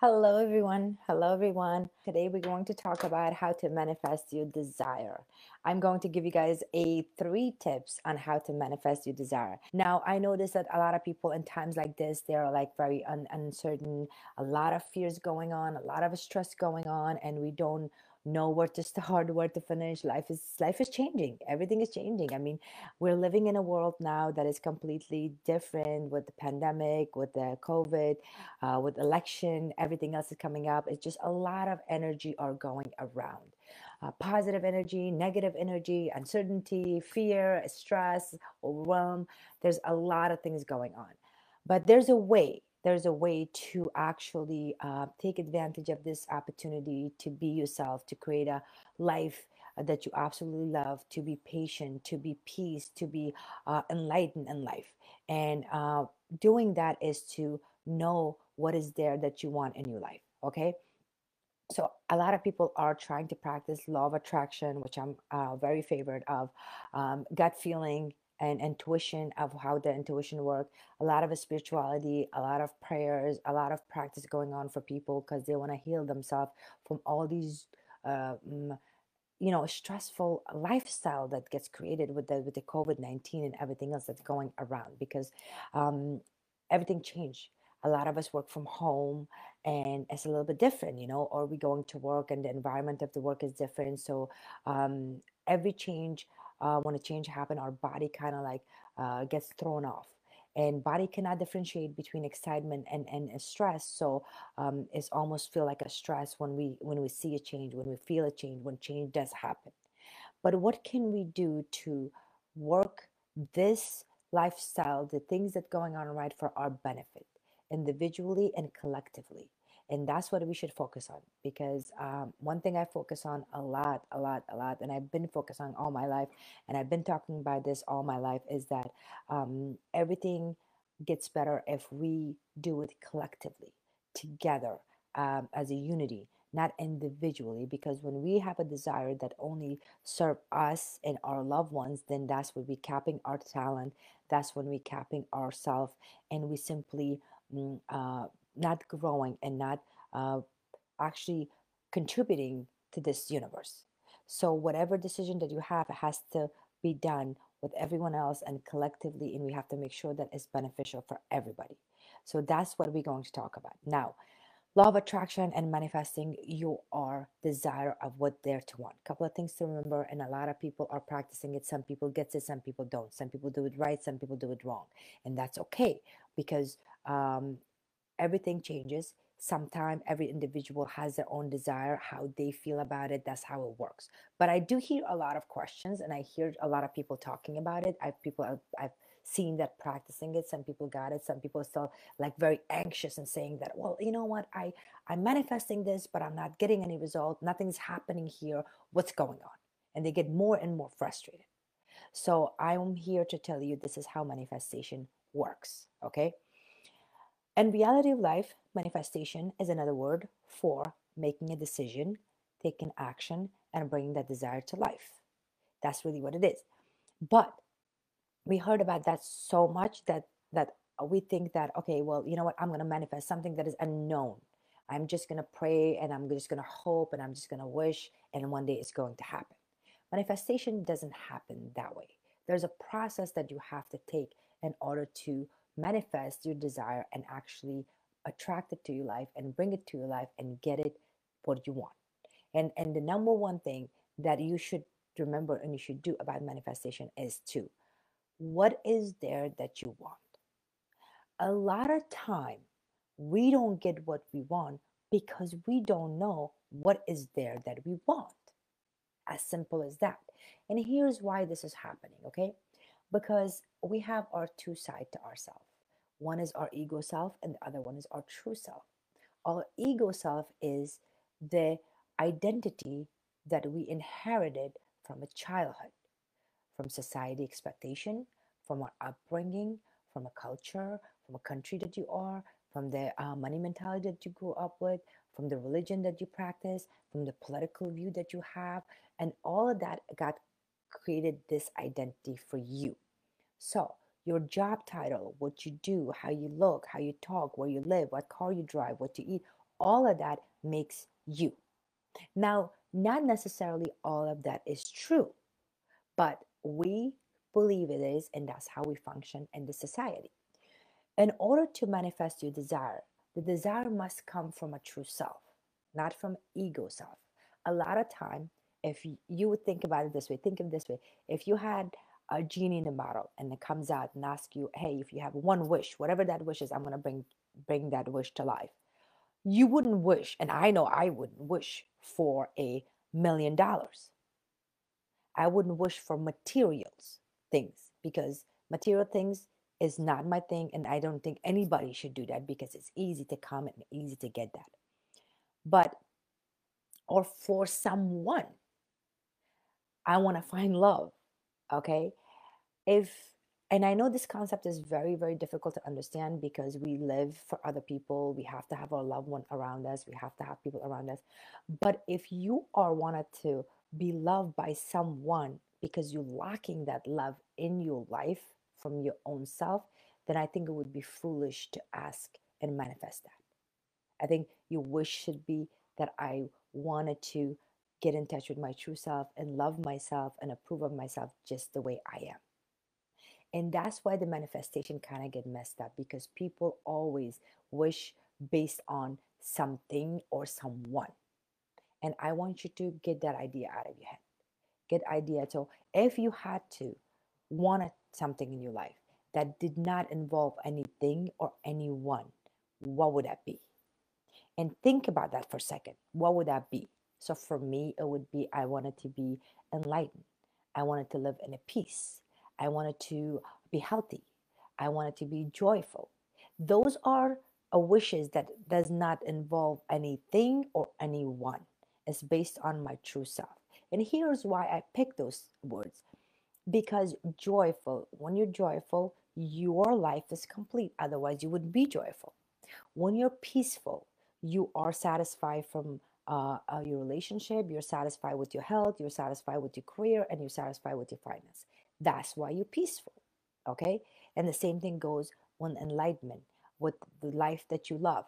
Hello, everyone. Hello, everyone. Today we're going to talk about how to manifest your desire. I'm going to give you guys a three tips on how to manifest your desire. Now, I notice that a lot of people in times like this, they're like very un- uncertain, a lot of fears going on, a lot of stress going on, and we don't know where to start, where to finish. Life is life is changing. Everything is changing. I mean, we're living in a world now that is completely different with the pandemic, with the COVID uh, with election, everything else is coming up. It's just a lot of energy are going around. Uh, positive energy, negative energy, uncertainty, fear, stress, overwhelm. There's a lot of things going on. But there's a way, there's a way to actually uh, take advantage of this opportunity to be yourself, to create a life uh, that you absolutely love, to be patient, to be peace, to be uh, enlightened in life. And uh, doing that is to know what is there that you want in your life. Okay. So a lot of people are trying to practice law of attraction, which I'm uh, very favored of, um, gut feeling and intuition of how the intuition work. A lot of spirituality, a lot of prayers, a lot of practice going on for people because they want to heal themselves from all these. Uh, mm, you know stressful lifestyle that gets created with the with the covid-19 and everything else that's going around because um, everything changed a lot of us work from home and it's a little bit different you know or we going to work and the environment of the work is different so um, every change uh, when a change happen our body kind of like uh, gets thrown off. And body cannot differentiate between excitement and, and stress so um, it's almost feel like a stress when we when we see a change when we feel a change when change does happen. But what can we do to work this lifestyle the things that going on right for our benefit individually and collectively and that's what we should focus on because um, one thing i focus on a lot a lot a lot and i've been focused on all my life and i've been talking about this all my life is that um, everything gets better if we do it collectively together um, as a unity not individually because when we have a desire that only serve us and our loved ones then that's when we capping our talent that's when we capping ourselves and we simply mm, uh, not growing and not uh, actually contributing to this universe. So, whatever decision that you have has to be done with everyone else and collectively, and we have to make sure that it's beneficial for everybody. So, that's what we're going to talk about. Now, law of attraction and manifesting you are desire of what they're to want. Couple of things to remember, and a lot of people are practicing it. Some people get it, some people don't. Some people do it right, some people do it wrong, and that's okay because um, everything changes. Sometimes every individual has their own desire how they feel about it that's how it works. But i do hear a lot of questions and i hear a lot of people talking about it. I've people i've, I've seen that practicing it. Some people got it. Some people are still like very anxious and saying that well you know what? I i'm manifesting this but i'm not getting any result. Nothing's happening here. What's going on? And they get more and more frustrated. So i'm here to tell you this is how manifestation works okay and reality of life, manifestation is another word for making a decision, taking action, and bringing that desire to life. That's really what it is. But we heard about that so much that that we think that okay, well, you know what? I'm going to manifest something that is unknown. I'm just going to pray and I'm just going to hope and I'm just going to wish and one day it's going to happen. Manifestation doesn't happen that way. There's a process that you have to take in order to manifest your desire and actually attract it to your life and bring it to your life and get it what you want. And and the number one thing that you should remember and you should do about manifestation is to what is there that you want? A lot of time we don't get what we want because we don't know what is there that we want. As simple as that. And here's why this is happening, okay? Because we have our two sides to ourselves. One is our ego self, and the other one is our true self. Our ego self is the identity that we inherited from a childhood, from society expectation, from our upbringing, from a culture, from a country that you are, from the uh, money mentality that you grew up with, from the religion that you practice, from the political view that you have, and all of that got created this identity for you. So your job title, what you do, how you look, how you talk, where you live, what car you drive, what you eat, all of that makes you. Now, not necessarily all of that is true, but we believe it is, and that's how we function in the society. In order to manifest your desire, the desire must come from a true self, not from ego self. A lot of time, if you would think about it this way, think of this way: if you had a genie in a bottle and it comes out and asks you, "Hey, if you have one wish, whatever that wish is, I'm gonna bring bring that wish to life." You wouldn't wish, and I know I wouldn't wish for a million dollars. I wouldn't wish for materials things because material things is not my thing and I don't think anybody should do that because it's easy to come and easy to get that. But or for someone I want to find love, okay? If and I know this concept is very very difficult to understand because we live for other people. We have to have our loved one around us. We have to have people around us. But if you are wanted to be loved by someone because you're lacking that love in your life from your own self, then I think it would be foolish to ask and manifest that. I think your wish should be that I wanted to get in touch with my true self and love myself and approve of myself just the way I am. And that's why the manifestation kind of get messed up because people always wish based on something or someone. And I want you to get that idea out of your head. Get idea. So if you had to want something in your life that did not involve anything or anyone, what would that be? And think about that for a second. What would that be? So for me, it would be I wanted to be enlightened. I wanted to live in a peace. I wanted to be healthy. I wanted to be joyful. Those are a wishes that does not involve anything or anyone. It's based on my true self. And here's why I pick those words. Because joyful, when you're joyful, your life is complete. Otherwise, you wouldn't be joyful. When you're peaceful, you are satisfied from uh, uh, your relationship, you're satisfied with your health, you're satisfied with your career, and you're satisfied with your finance. That's why you're peaceful. Okay? And the same thing goes when enlightenment, with the life that you love.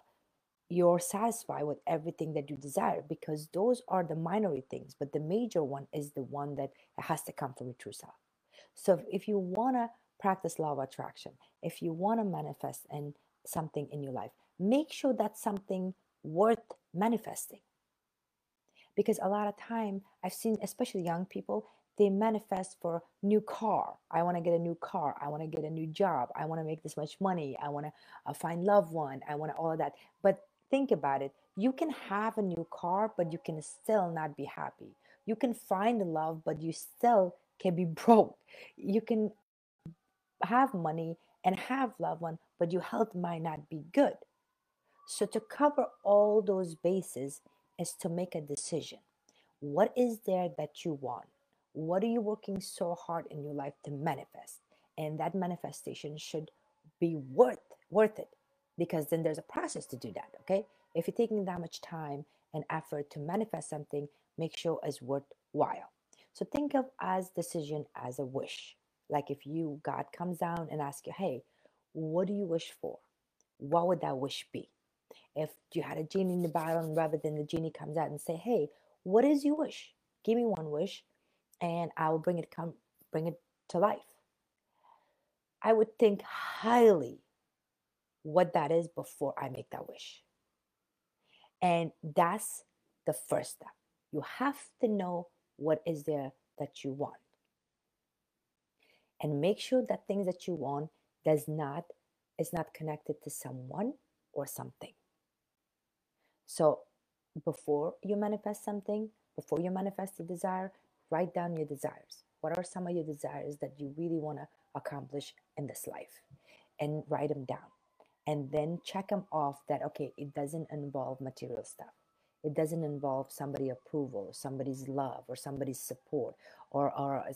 You're satisfied with everything that you desire because those are the minority things, but the major one is the one that has to come from your true self. So if you want to practice law of attraction, if you want to manifest in something in your life, make sure that's something worth manifesting because a lot of time i've seen especially young people they manifest for new car. I want to get a new car. I want to get a new job. I want to make this much money. I want to uh, find loved one. I want all of that. But think about it. You can have a new car but you can still not be happy. You can find love but you still can be broke. You can have money and have loved one but your health might not be good. So to cover all those bases is to make a decision. What is there that you want? What are you working so hard in your life to manifest? And that manifestation should be worth worth it because then there's a process to do that, okay? If you're taking that much time and effort to manifest something, make sure it's worthwhile. So think of as decision as a wish. Like if you God comes down and asks you, "Hey, what do you wish for?" What would that wish be? If you had a genie in the bottle and rather than the genie comes out and say hey what is your wish? Give me one wish and i will bring it come bring it to life. I would think highly what that is before i make that wish. And that's the first step. You have to know what is there that you want. And make sure that things that you want does not is not connected to someone or something so before you manifest something, before you manifest a desire, write down your desires. What are some of your desires that you really want to accomplish in this life? And write them down. And then check them off that, okay, it doesn't involve material stuff. It doesn't involve somebody approval, somebody's love, or somebody's support, or, or uh,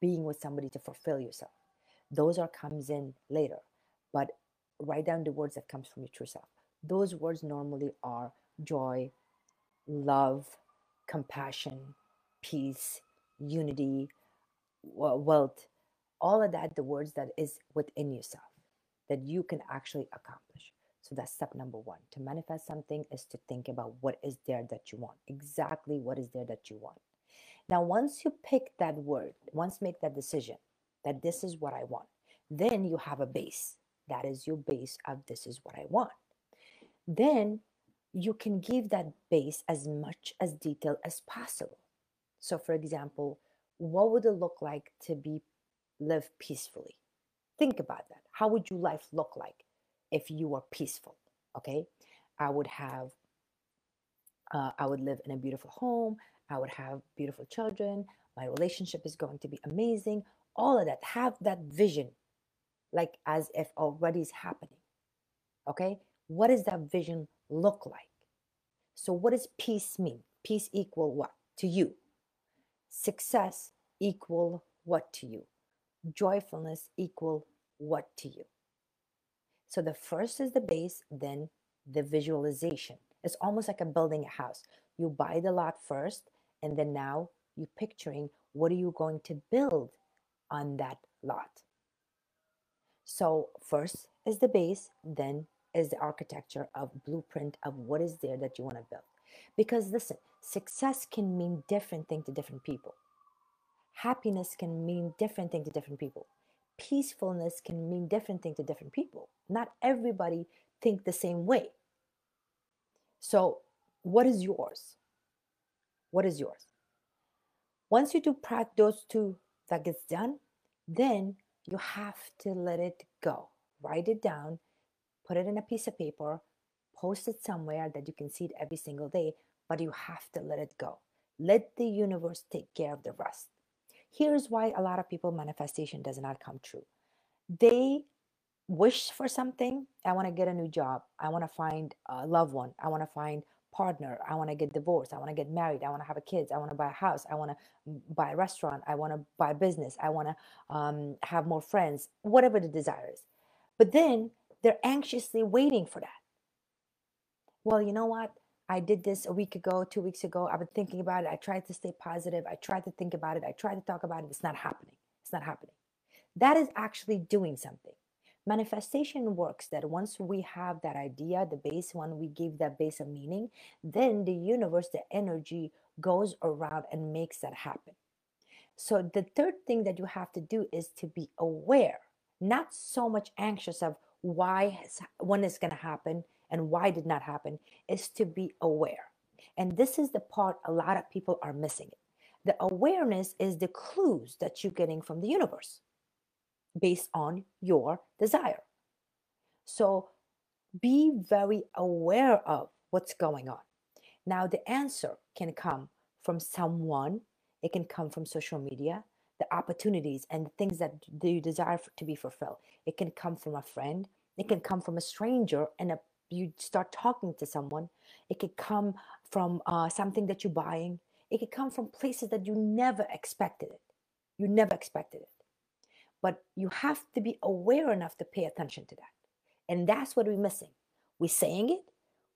being with somebody to fulfill yourself. Those are comes in later. But write down the words that comes from your true self. Those words normally are joy, love, compassion, peace, unity, wealth, all of that, the words that is within yourself that you can actually accomplish. So that's step number one. To manifest something is to think about what is there that you want, exactly what is there that you want. Now, once you pick that word, once make that decision that this is what I want, then you have a base. That is your base of this is what I want. Then you can give that base as much as detail as possible. So, for example, what would it look like to be live peacefully? Think about that. How would your life look like if you were peaceful? Okay, I would have, uh, I would live in a beautiful home. I would have beautiful children. My relationship is going to be amazing. All of that. Have that vision, like as if already is happening. Okay, what does that vision look like? So, what does peace mean? Peace equal what to you? Success equal what to you? Joyfulness equal what to you? So, the first is the base, then the visualization. It's almost like a building a house. You buy the lot first, and then now you're picturing what are you going to build on that lot. So, first is the base, then is the architecture of blueprint of what is there that you want to build. Because listen, success can mean different things to different people. Happiness can mean different things to different people. Peacefulness can mean different things to different people. Not everybody think the same way. So, what is yours? What is yours? Once you do practice those two that gets done, then you have to let it go. Write it down put it in a piece of paper, post it somewhere that you can see it every single day, but you have to let it go. Let the universe take care of the rest. Here's why a lot of people manifestation does not come true. They wish for something. I want to get a new job. I want to find a loved one. I want to find partner. I want to get divorced. I want to get married. I want to have a kids. I want to buy a house. I want to buy a restaurant. I want to buy a business. I want to um, have more friends. Whatever the desire is. But then they're anxiously waiting for that. Well, you know what? I did this a week ago, two weeks ago. I've been thinking about it. I tried to stay positive. I tried to think about it. I tried to talk about it. It's not happening. It's not happening. That is actually doing something. Manifestation works that once we have that idea, the base, when we give that base a meaning, then the universe, the energy goes around and makes that happen. So the third thing that you have to do is to be aware, not so much anxious of why when it's going to happen and why did not happen is to be aware. And this is the part a lot of people are missing. It the awareness is the clues that you're getting from the universe based on your desire. So be very aware of what's going on. Now the answer can come from someone. It can come from social media the opportunities and the things that you desire to be fulfilled. It can come from a friend, it can come from a stranger, and a, you start talking to someone. It could come from uh, something that you're buying. It could come from places that you never expected it. You never expected it. But you have to be aware enough to pay attention to that. And that's what we're missing. We're saying it,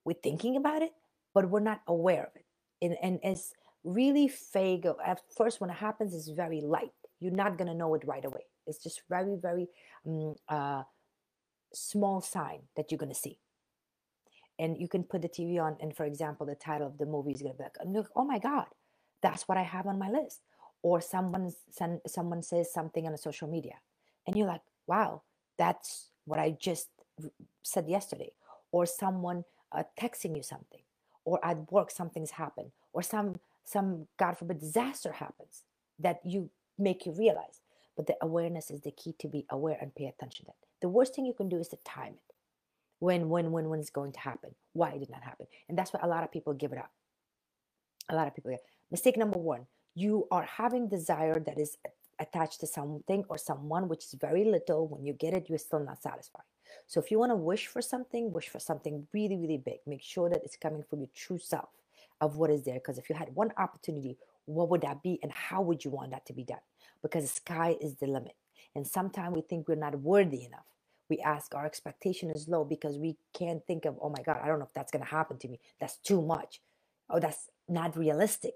we're thinking about it, but we're not aware of it. And, and it's really vague. At first, when it happens, it's very light. You're not going to know it right away. It's just very, very um, uh, small sign that you're going to see. And you can put the TV on, and for example, the title of the movie is going to be like, oh my God, that's what I have on my list. Or someone, send, someone says something on a social media, and you're like, wow, that's what I just said yesterday. Or someone uh, texting you something, or at work something's happened, or some some God forbid disaster happens that you make you realize. But the awareness is the key to be aware and pay attention to that. The worst thing you can do is to time it. When, when, when, when it's going to happen. Why it did not happen. And that's why a lot of people give it up. A lot of people mistake number one. You are having desire that is attached to something or someone which is very little. When you get it, you're still not satisfied. So if you want to wish for something, wish for something really, really big. Make sure that it's coming from your true self of what is there. Because if you had one opportunity, what would that be and how would you want that to be done? Because the sky is the limit. And sometimes we think we're not worthy enough. We ask, our expectation is low because we can't think of, oh my God, I don't know if that's going to happen to me. That's too much. Oh, that's not realistic.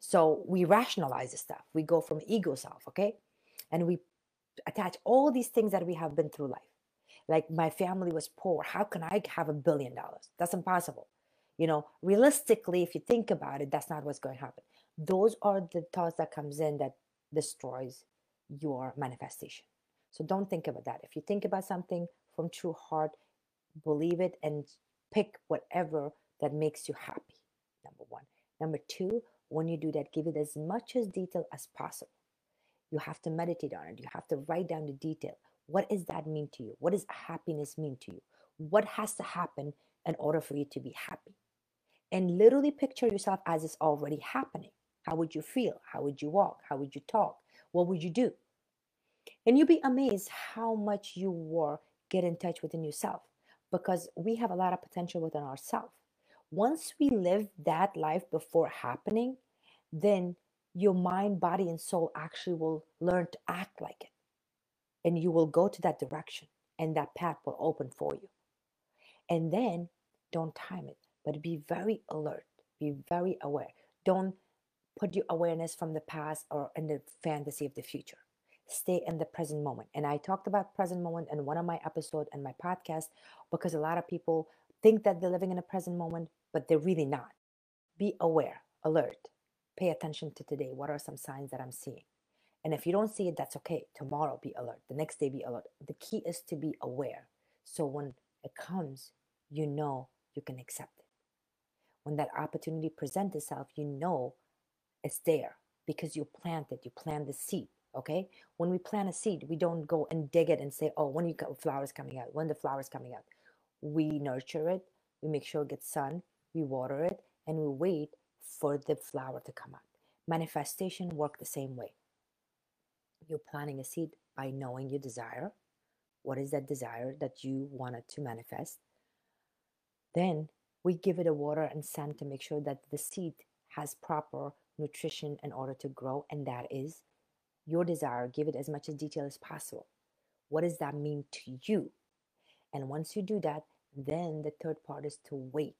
So we rationalize the stuff. We go from ego self, okay? And we attach all these things that we have been through life. Like my family was poor. How can I have a billion dollars? That's impossible. You know, realistically, if you think about it, that's not what's going to happen. Those are the thoughts that comes in that destroys your manifestation. So don't think about that. If you think about something from true heart, believe it and pick whatever that makes you happy. Number one. Number two, when you do that, give it as much as detail as possible. You have to meditate on it. You have to write down the detail. What does that mean to you? What does happiness mean to you? What has to happen in order for you to be happy? And literally picture yourself as it's already happening. How would you feel? How would you walk? How would you talk? What would you do? And you'll be amazed how much you will get in touch within yourself because we have a lot of potential within ourselves. Once we live that life before happening, then your mind, body, and soul actually will learn to act like it. And you will go to that direction, and that path will open for you. And then don't time it, but be very alert, be very aware. Don't put your awareness from the past or in the fantasy of the future. Stay in the present moment. And I talked about present moment in one of my episodes and my podcast because a lot of people think that they're living in a present moment, but they're really not. Be aware, alert, pay attention to today. What are some signs that I'm seeing? And if you don't see it, that's okay. Tomorrow, be alert. The next day, be alert. The key is to be aware. So when it comes, you know you can accept it. When that opportunity presents itself, you know it's there because you planted, you plant the seed. Okay. When we plant a seed, we don't go and dig it and say, oh, when you got flowers coming out, when the flowers coming out. We nurture it, we make sure it gets sun, we water it, and we wait for the flower to come out. Manifestation work the same way. You're planting a seed by knowing your desire. What is that desire that you wanted to manifest? Then we give it a water and sun to make sure that the seed has proper nutrition in order to grow, and that is your desire. Give it as much detail as possible. What does that mean to you? And once you do that, then the third part is to wait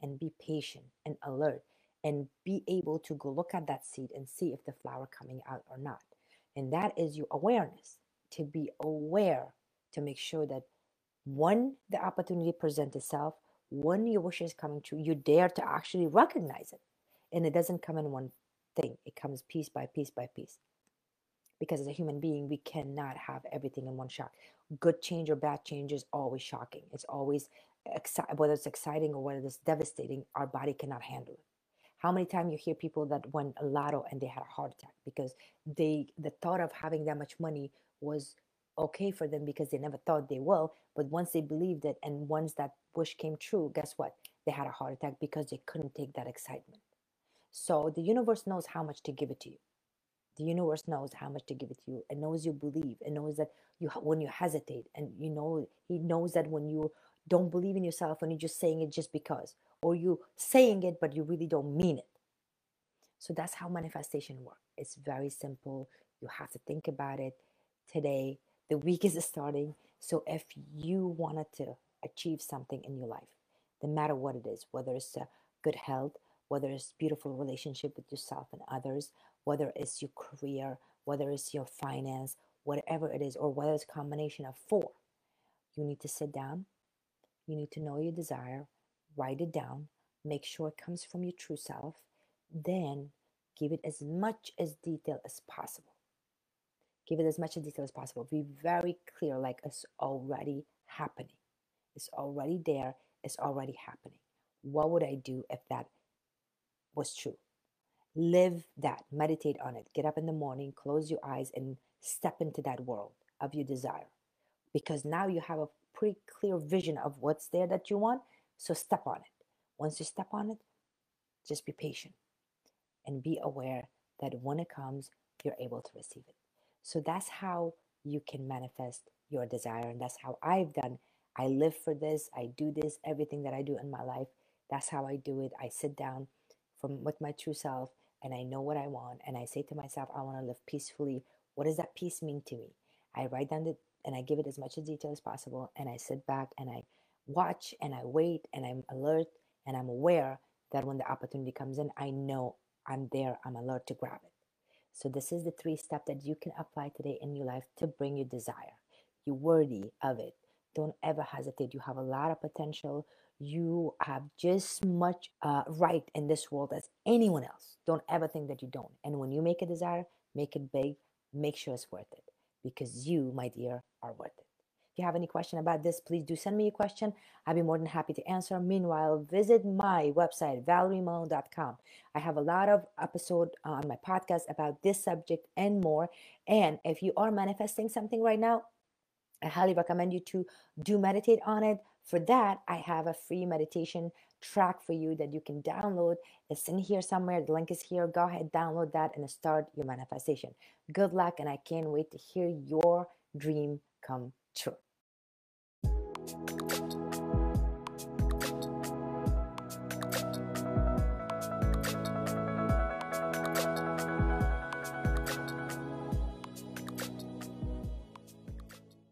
and be patient and alert and be able to go look at that seed and see if the flower coming out or not. And that is your awareness to be aware to make sure that when the opportunity presents itself, when your wish is coming true, you dare to actually recognize it. And it doesn't come in one thing, it comes piece by piece by piece. Because as a human being, we cannot have everything in one shot. Good change or bad change is always shocking. It's always exci- whether it's exciting or whether it's devastating, our body cannot handle it. How many times you hear people that won a lotto and they had a heart attack because they the thought of having that much money was okay for them because they never thought they will. But once they believed it and once that wish came true, guess what? They had a heart attack because they couldn't take that excitement. So the universe knows how much to give it to you. The universe knows how much to give it to you. and knows you believe. and knows that you when you hesitate, and you know he knows that when you don't believe in yourself, when you're just saying it just because, or you saying it but you really don't mean it. So that's how manifestation works. It's very simple. You have to think about it today. The week is starting. So if you wanted to achieve something in your life, no matter what it is, whether it's good health, whether it's beautiful relationship with yourself and others, whether it's your career, whether it's your finance, whatever it is, or whether it's a combination of four, you need to sit down. You need to know your desire, write it down, make sure it comes from your true self, then give it as much as detail as possible. Give it as much detail as possible. Be very clear, like it's already happening. It's already there. It's already happening. What would I do if that was true? Live that. Meditate on it. Get up in the morning, close your eyes, and step into that world of your desire. Because now you have a pretty clear vision of what's there that you want. So step on it. Once you step on it, just be patient and be aware that when it comes, you're able to receive it. So that's how you can manifest your desire. And that's how I've done. I live for this. I do this. Everything that I do in my life, that's how I do it. I sit down from with my true self and I know what I want. And I say to myself, I want to live peacefully. What does that peace mean to me? I write down the and I give it as much detail as possible. And I sit back and I watch and I wait and I'm alert and I'm aware that when the opportunity comes in, I know I'm there, I'm alert to grab it. So, this is the three step that you can apply today in your life to bring your desire. You're worthy of it. don't ever hesitate. You have a lot of potential. You have just much uh, right in this world as anyone else. Don't ever think that you don't. And when you make a desire, make it big, make sure it's worth it because you, my dear, are worth it. If you have any question about this, please do send me a question. I'll be more than happy to answer. Meanwhile, visit my website, valeriemullen.com. I have a lot of episode on my podcast about this subject and more. And if you are manifesting something right now, I highly recommend you to do meditate on it. For that, I have a free meditation track for you that you can download. It's in here somewhere. The link is here. Go ahead, download that, and start your manifestation. Good luck, and I can't wait to hear your dream come true.